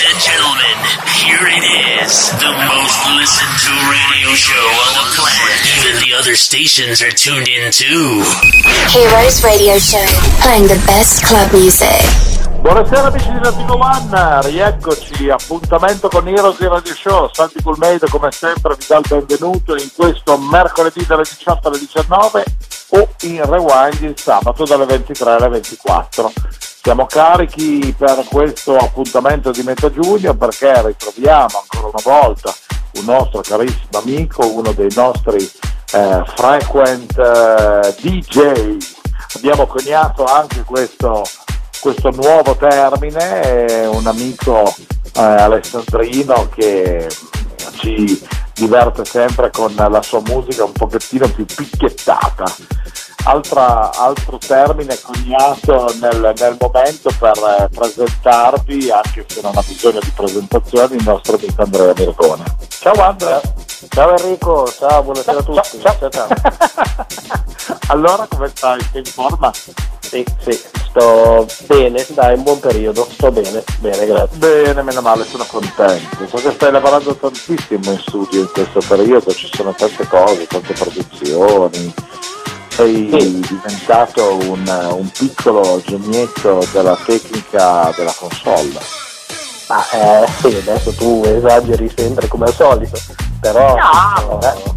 And gentlemen, here it is. The most listened to radio show on the planet. Even the other stations are tuned in too. Heroes Radio Show, playing the best club music. Buonasera amici di Latino One, rieccoci, appuntamento con Heroes Radio Show, Santi Culmeide come sempre vi dà il benvenuto in questo mercoledì dalle 18 alle 19 o in rewind il sabato dalle 23 alle 24. Siamo carichi per questo appuntamento di metà giugno perché ritroviamo ancora una volta un nostro carissimo amico, uno dei nostri eh, frequent eh, DJ. Abbiamo coniato anche questo, questo nuovo termine, un amico eh, alessandrino che ci diverte sempre con la sua musica un pochettino più picchiettata. Altra, altro termine coniato nel, nel momento per eh, presentarvi, anche se non ha bisogno di presentazioni, il nostro amico Andrea Mircone. Ciao Andrea! Ciao Enrico, ciao, buonasera a tutti. Ciao, ciao. allora come stai? Sei in forma? Sì, sì, sto bene, dai, un buon periodo, sto bene, bene, grazie. Bene, meno male, sono contento. So che stai lavorando tantissimo in studio in questo periodo, ci sono tante cose, tante produzioni. Sei diventato un, un piccolo genietto della tecnica della console. Ma eh, sì, adesso tu esageri sempre come al solito, però No, sto,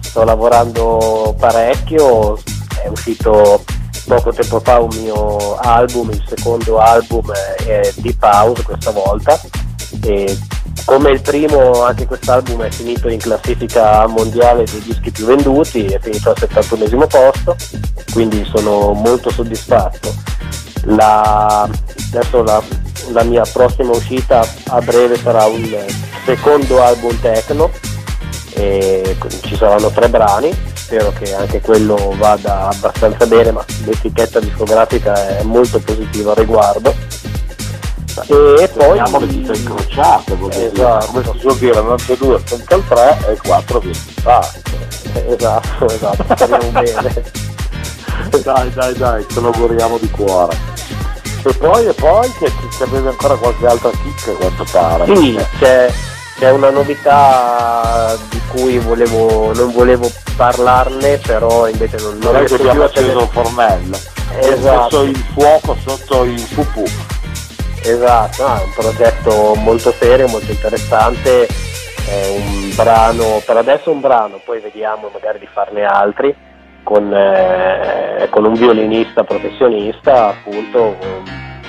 sto lavorando parecchio, è uscito poco tempo fa un mio album, il secondo album è Deep House questa volta e come il primo anche quest'album è finito in classifica mondiale dei dischi più venduti, è finito al 71 posto, quindi sono molto soddisfatto. La, adesso la, la mia prossima uscita a breve sarà un secondo album techno, ci saranno tre brani, spero che anche quello vada abbastanza bene, ma l'etichetta discografica è molto positiva al riguardo. E poi Abbiamo le dita incrociate, voglio dire. Esatto. si suol dire, non c'è due, senza il 3 e il 4 viene fatto. esatto, esatto, speriamo bene. Dai, dai, dai, ce lo auguriamo di cuore. E poi, e poi che ci avevi ancora qualche altra chicca quanto pare. Sì, c'è, c'è una novità di cui volevo, non volevo parlarne, però invece non, non Non è che abbiamo acceso il fornello. Esatto. Messo il fuoco sotto il pupù. Esatto, no, è un progetto molto serio, molto interessante, è un brano, per adesso un brano, poi vediamo magari di farne altri, con, eh, con un violinista professionista, appunto,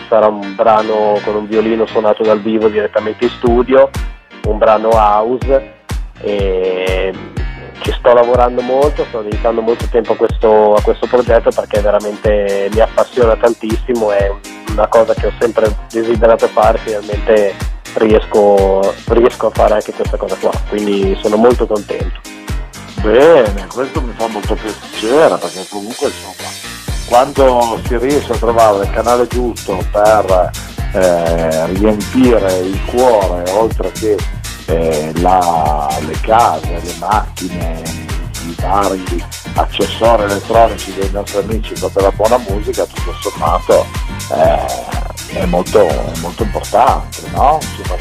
sarà un brano con un violino suonato dal vivo direttamente in studio, un brano house e ci sto lavorando molto, sto dedicando molto tempo a questo, a questo progetto perché veramente mi appassiona tantissimo, è una cosa che ho sempre desiderato fare, finalmente riesco, riesco a fare anche questa cosa qua, quindi sono molto contento. Bene, questo mi fa molto piacere perché comunque insomma quando si riesce a trovare il canale giusto per eh, riempire il cuore oltre che eh, la- le case, le macchine, i vari accessori elettronici dei nostri amici con della buona musica, tutto sommato eh, è, molto, è molto importante, no? Si fa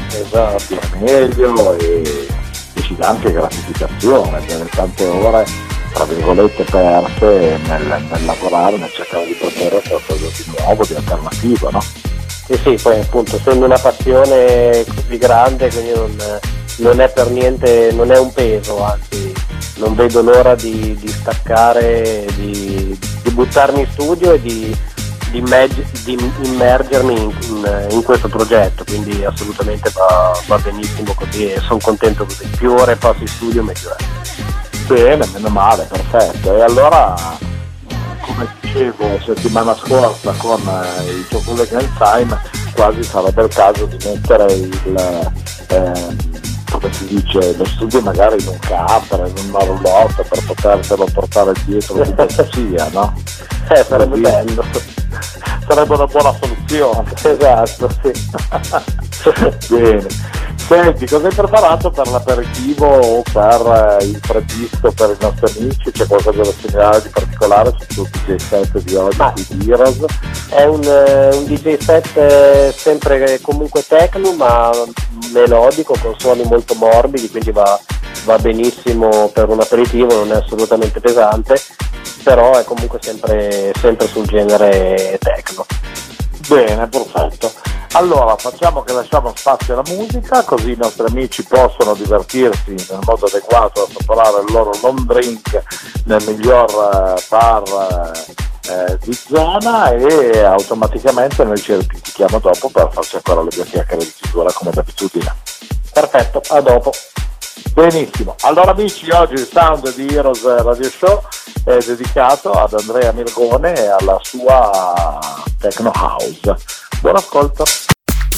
sempre meglio e, e ci dà anche gratificazione delle tante ore tra virgolette perse nel, nel lavorare, nel cercare di proporre qualcosa di nuovo, di alternativo, no? Sì, sì, poi appunto essendo una passione così grande, quindi non, non è per niente, non è un peso, anzi non vedo l'ora di, di staccare, di, di buttarmi in studio e di, di, immerg- immergermi in, in- in questo progetto, quindi assolutamente va, va benissimo così e sono contento così, più ore passo in studio meglio è. Bene, meno male, perfetto. E allora, come dicevo settimana scorsa con eh, il tuo collega in time, quasi sarebbe il caso di mettere il, eh, come si dice, lo studio magari in un camper, in una roulotte per potertelo portare dietro dove sia, no? Eh, sarebbe bello. Sarebbe una buona soluzione. esatto, sì. Bene. Senti, cosa hai preparato per l'aperitivo o per eh, il previsto per i nostri amici? C'è qualcosa da segnalare di particolare su tutti i set di oggi Ah. di Heroes? È un, eh, un DJ set eh, sempre comunque techno ma melodico con suoni molto morbidi, quindi va, va benissimo per un aperitivo, non è assolutamente pesante, però è comunque sempre, sempre sul genere techno. Bene, perfetto. Allora facciamo che lasciamo spazio alla musica, così i nostri amici possono divertirsi nel modo adeguato a assaporare il loro non drink nel miglior eh, bar eh, di zona e automaticamente noi ci ripetiamo dopo per farci ancora le due chiacchiere di chiusura come d'abitudine. Perfetto, a dopo. Benissimo, allora amici oggi il sound di Heroes Radio Show è dedicato ad Andrea Mirgone e alla sua Techno House. Buon ascolto!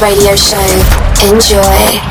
Radio Show. Enjoy.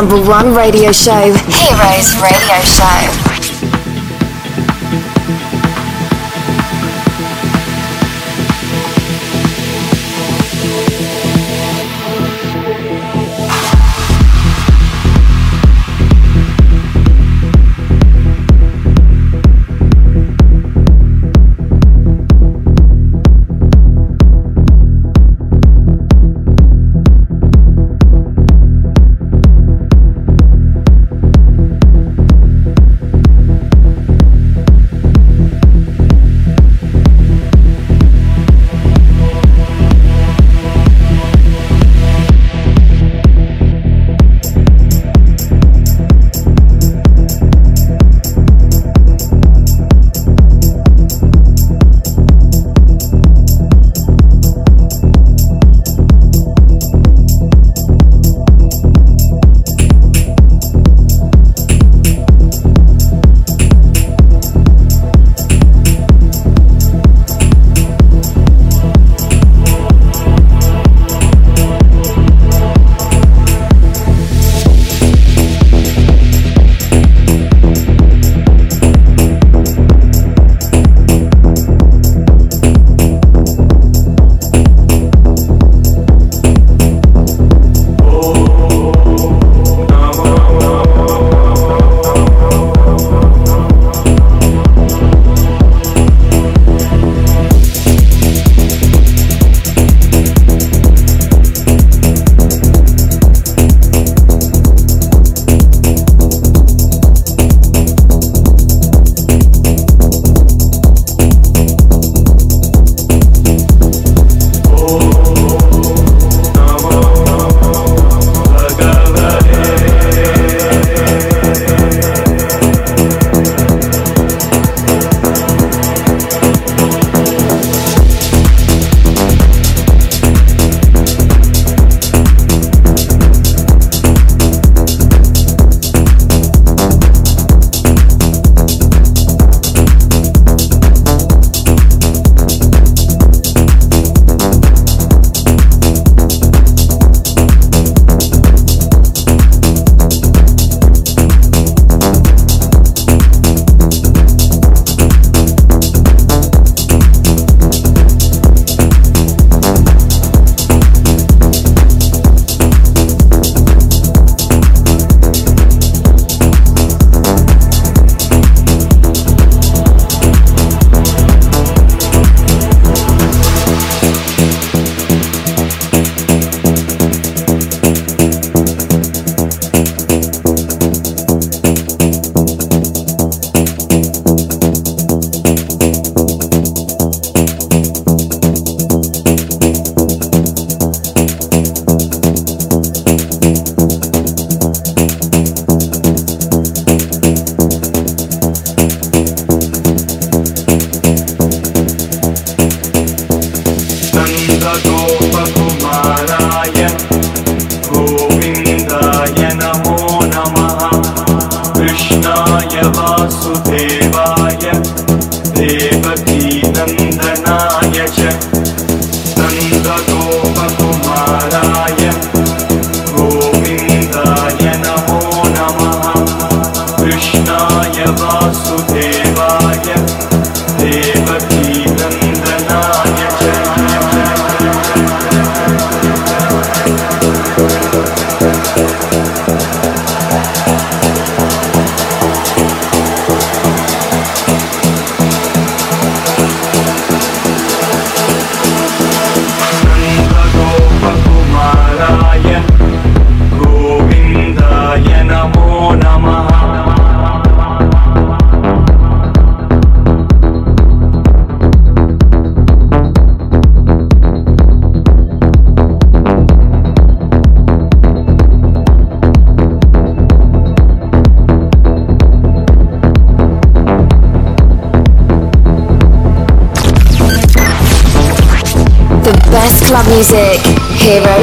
Number one radio show, Heroes Radio Show.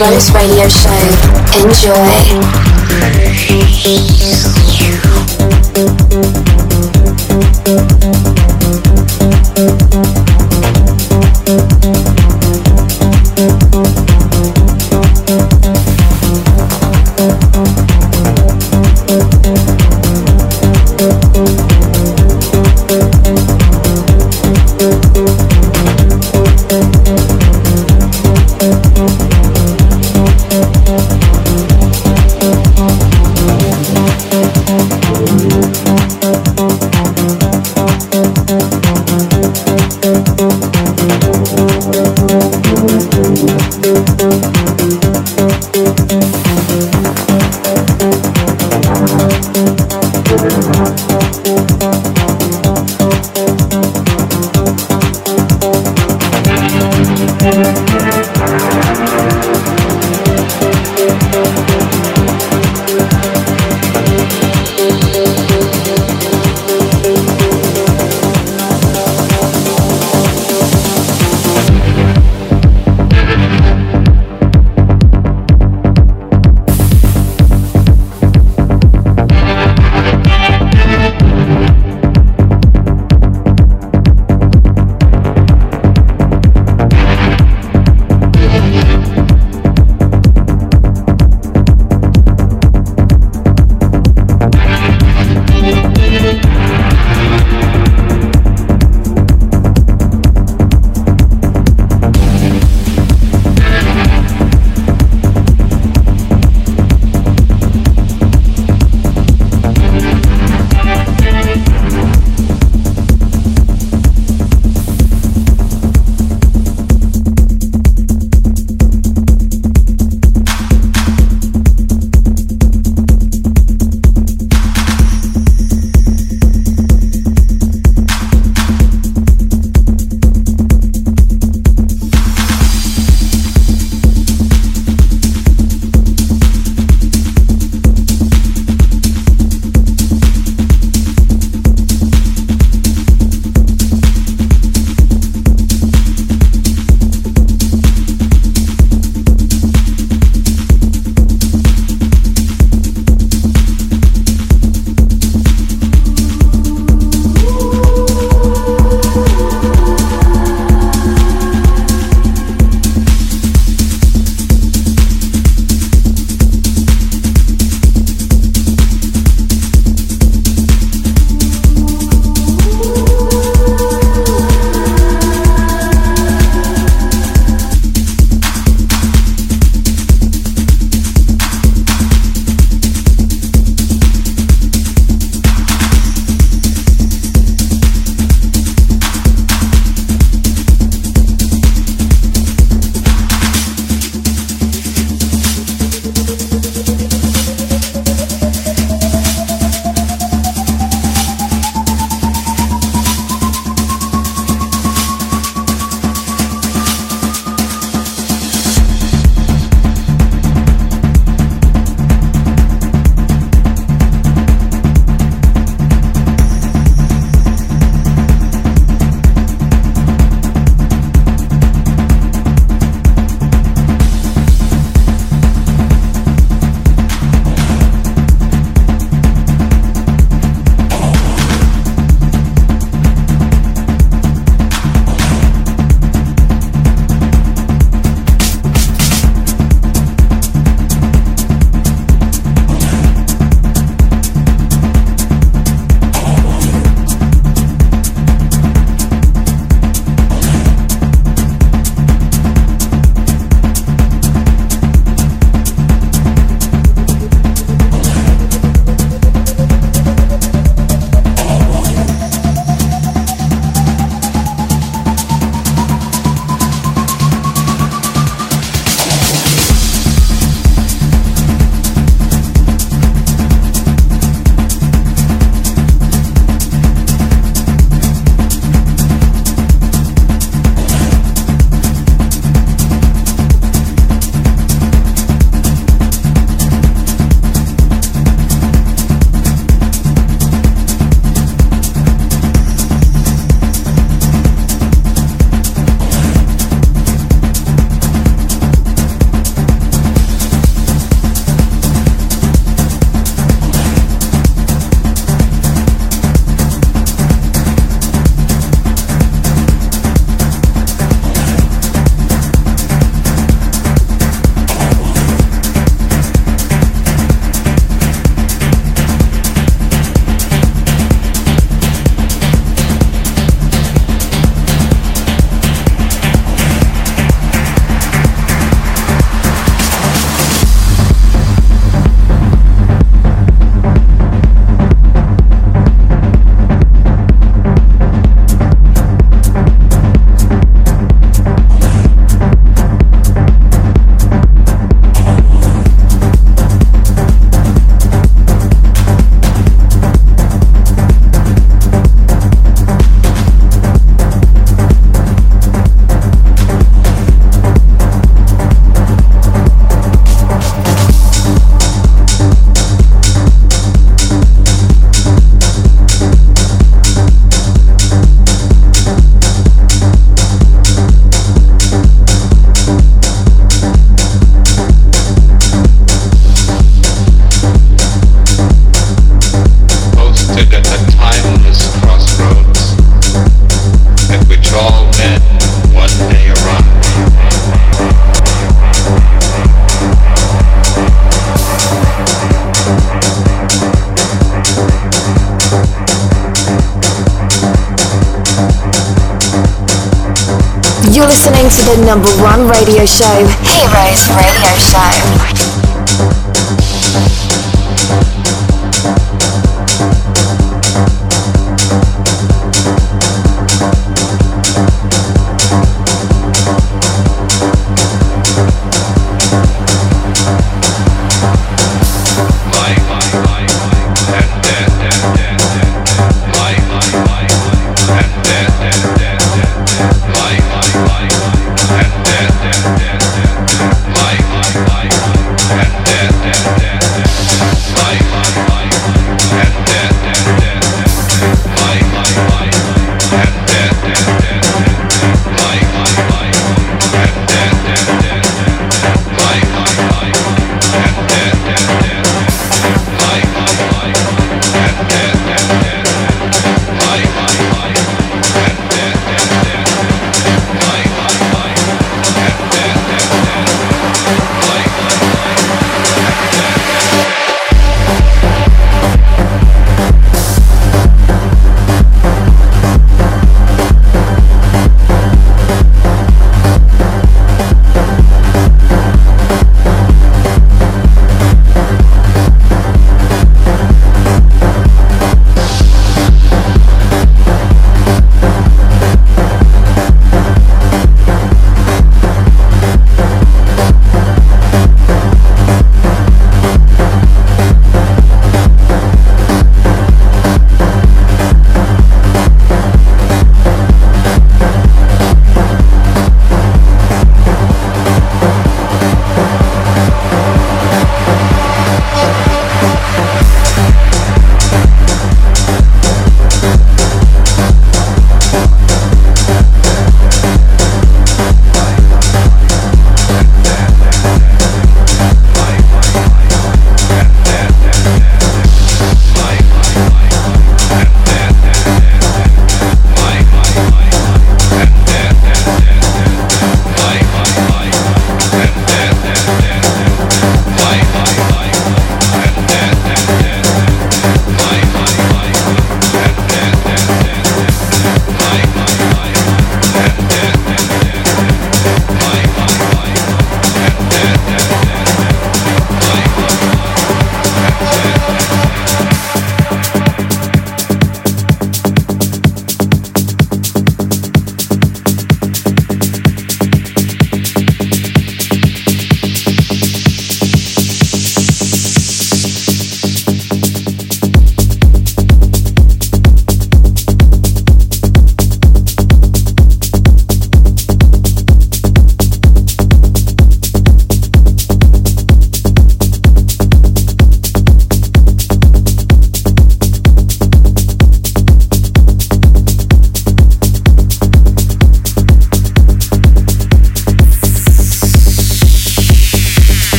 Rose Radio Show. Enjoy. Show,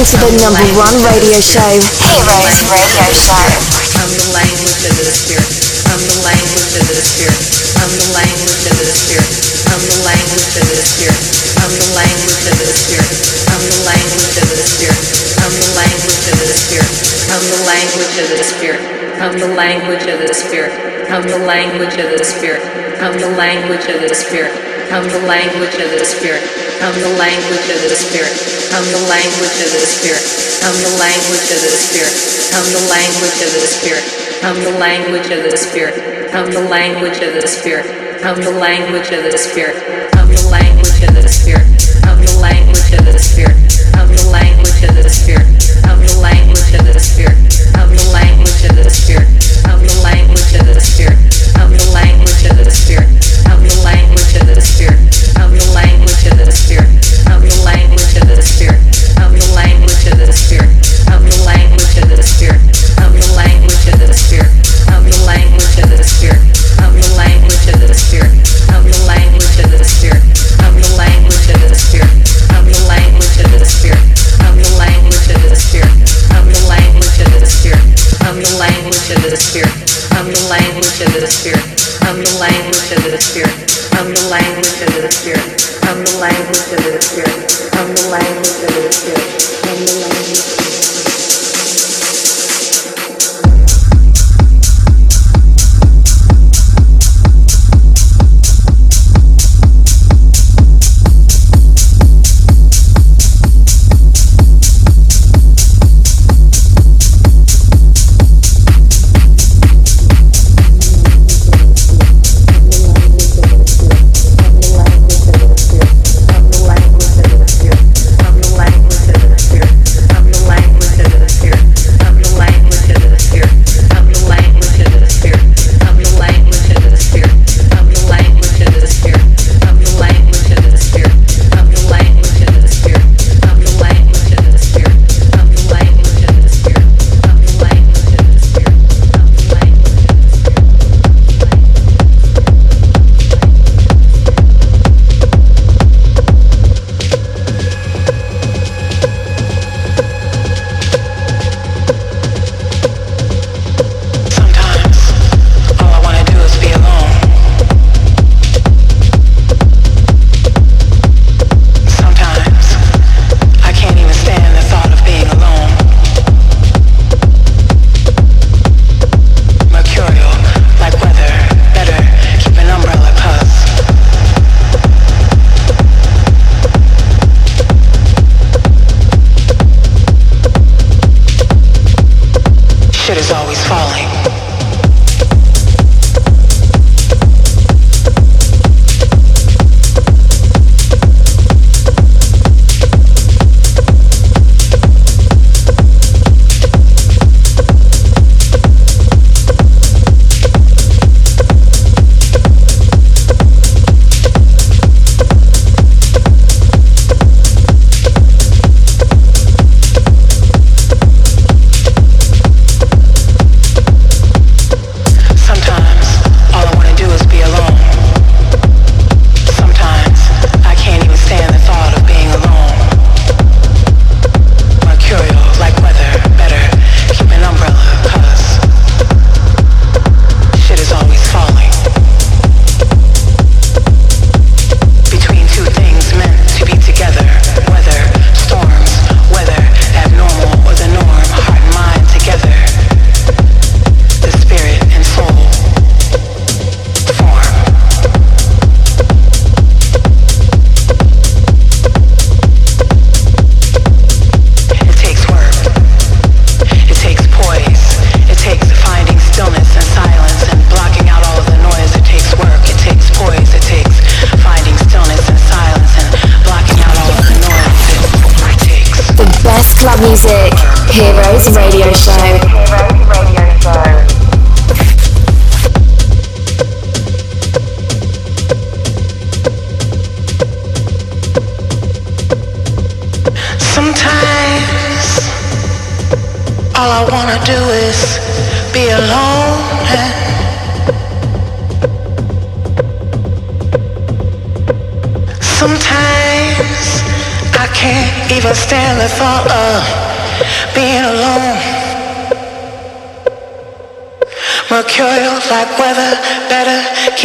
Listening to the number one radio show, Heroes Radio Show. I'm the language of the spirit. I'm the language of the spirit. I'm the language of the spirit. I'm the language of the spirit. I'm the language of the spirit. I'm the language of the spirit. I'm the language of the spirit. I'm the language of the spirit. I'm the language of the spirit. I'm the language of the spirit. I'm the language of the spirit. I'm the language of the spirit. I'm the language of the spirit. I'm the language of the spirit. I'm the language of the spirit. I'm the language of the spirit. I'm the language of the spirit. I'm the language of the spirit. I'm the language of the spirit. I'm the language of the spirit. I'm the language of the spirit. I'm the language of the spirit. I'm of the spirit. I'm the language of the spirit. I'm the language of the spirit. I'm the language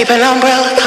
keep an umbrella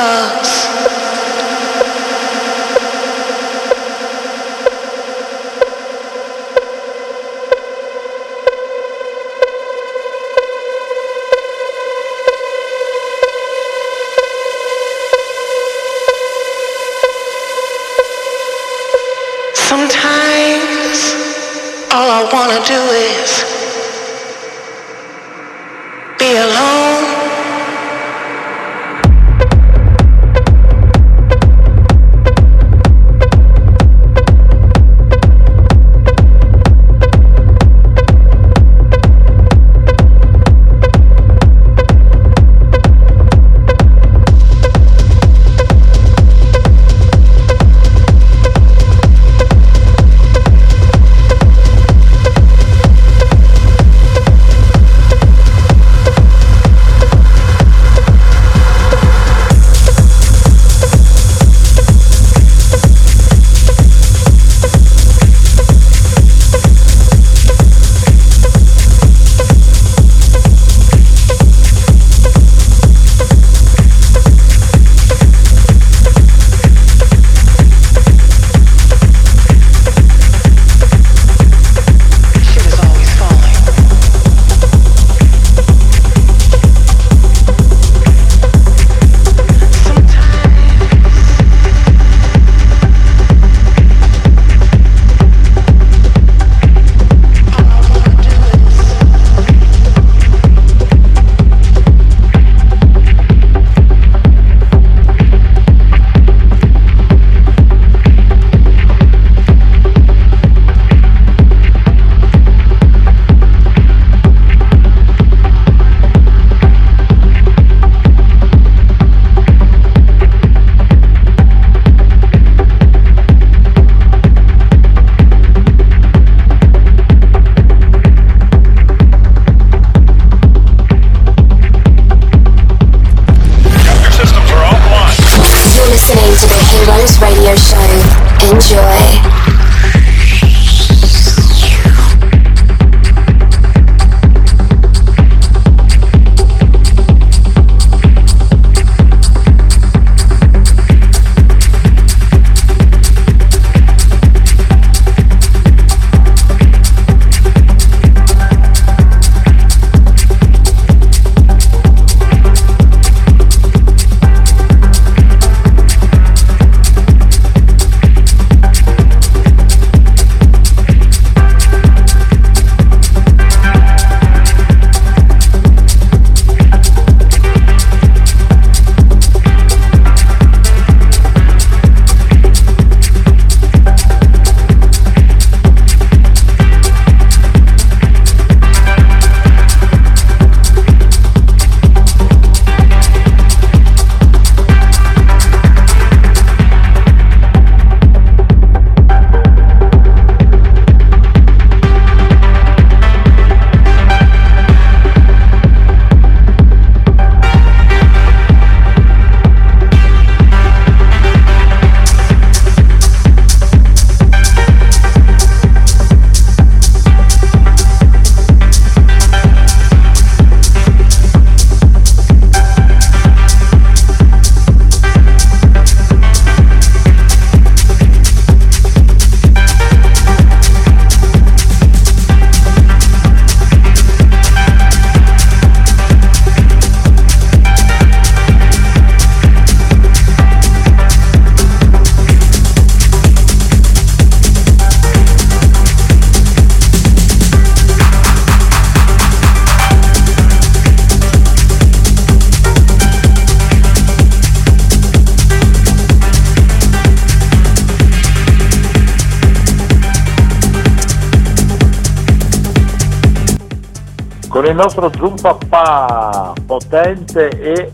Con il nostro zoom papà potente e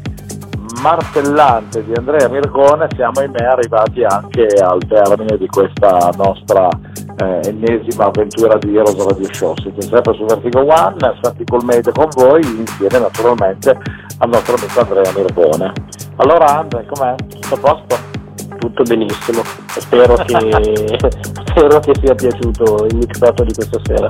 martellante di Andrea Mirgone siamo ahimè arrivati anche al termine di questa nostra eh, ennesima avventura di Heroes Radio Show. Siete sempre su Vertigo One, Santi Colmede con voi, insieme naturalmente al nostro amico Andrea Mirgone. Allora Andre, com'è? Tutto a posto? tutto benissimo. Spero che, spero che sia piaciuto il mixato di questa sera.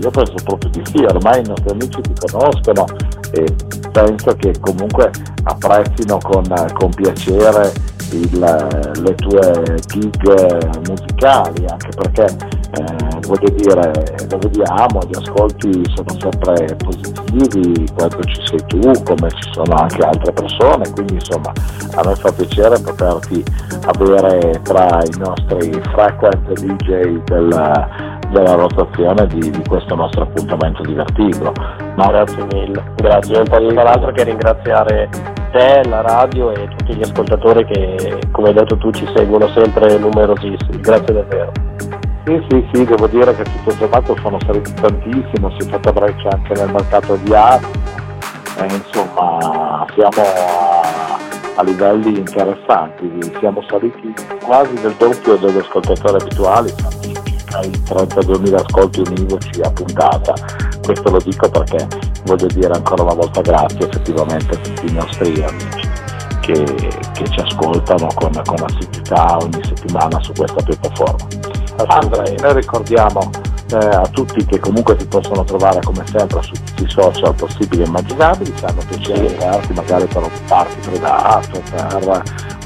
Io penso proprio di sì, ormai i nostri amici ti conoscono e penso che comunque apprezzino con, con piacere il, le tue gig musicali, anche perché eh, voglio dire, lo vediamo, gli ascolti sono sempre positivi quando ci sei tu, come ci sono anche altre persone, quindi insomma a noi fa piacere poterti avere tra i nostri frequent DJ del, della rotazione di, di, questo nostro appuntamento di Vertiglo. No? Grazie mille, grazie. Non posso far altro che ringraziare te, la radio e tutti gli ascoltatori che, come hai detto tu, ci seguono sempre numerosissimi. Grazie davvero. Sì, sì, sì, devo dire che tutto sommato sono saliti tantissimo, si è fatta breccia anche nel mercato di arte, e insomma siamo a, a, livelli interessanti, siamo saliti quasi del doppio degli ascoltatori abituali, ai 32.000 ascolti univoci a puntata, questo lo dico perché voglio dire ancora una volta grazie effettivamente a tutti i nostri amici che, che ci ascoltano con, con assiduità ogni settimana su questa piattaforma. Andrea, noi ricordiamo a tutti che comunque si possono trovare come sempre su tutti i social possibili e immaginabili, se hanno piacere di crearti magari per un party privato, per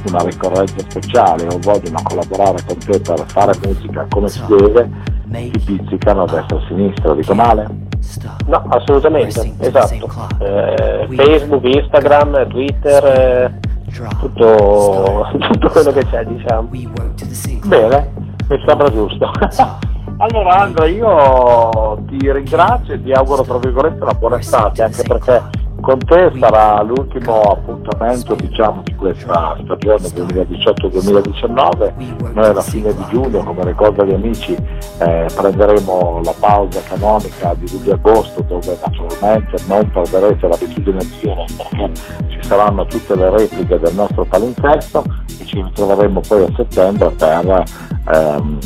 una ricorrenza speciale o vogliono collaborare con te per fare musica come si deve, ti pizzicano a destra e a sinistra, dico male? No, assolutamente, esatto. Eh, Facebook, Instagram, Twitter, eh, tutto, tutto quello che c'è diciamo. Bene, mi sembra giusto. Allora Andrea, io ti ringrazio e ti auguro tra virgolette una buona estate, anche perché con te sarà l'ultimo appuntamento diciamo, di questa stagione 2018-2019. Noi alla fine di giugno, come ricordo agli amici, eh, prenderemo la pausa canonica di luglio-agosto dove naturalmente non perderete l'abitudine di dire perché ci saranno tutte le repliche del nostro palinsesto e ci ritroveremo poi a settembre per ehm,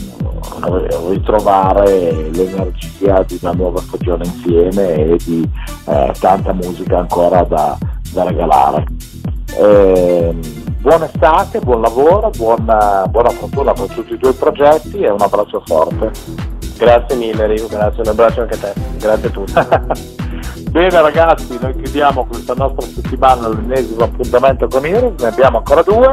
ritrovare l'energia di una nuova stagione insieme e di eh, tanta musica ancora da, da regalare. Eh, buona estate, buon lavoro, buona, buona fortuna con tutti i tuoi progetti e un abbraccio forte. Grazie mille Enrico, grazie, un abbraccio anche a te, grazie a tutti. Bene ragazzi, noi chiudiamo questa nostra settimana l'ennesimo appuntamento con Iris, ne abbiamo ancora due,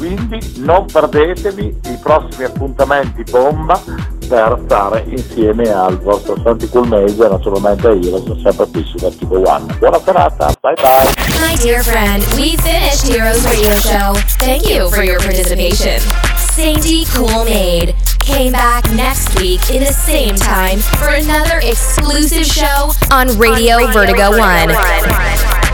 quindi non perdetevi i prossimi appuntamenti bomba per stare insieme al vostro Santi Coolmese e naturalmente a Heroes sempre qui su Vertigo One. Buona serata, bye bye. My dear friend, we finished Heroes Radio Show. Thank you for your participation. Sainty Cool Maid came back next week in the same time for another exclusive show on Radio, on Radio Vertigo, Vertigo 1. 1.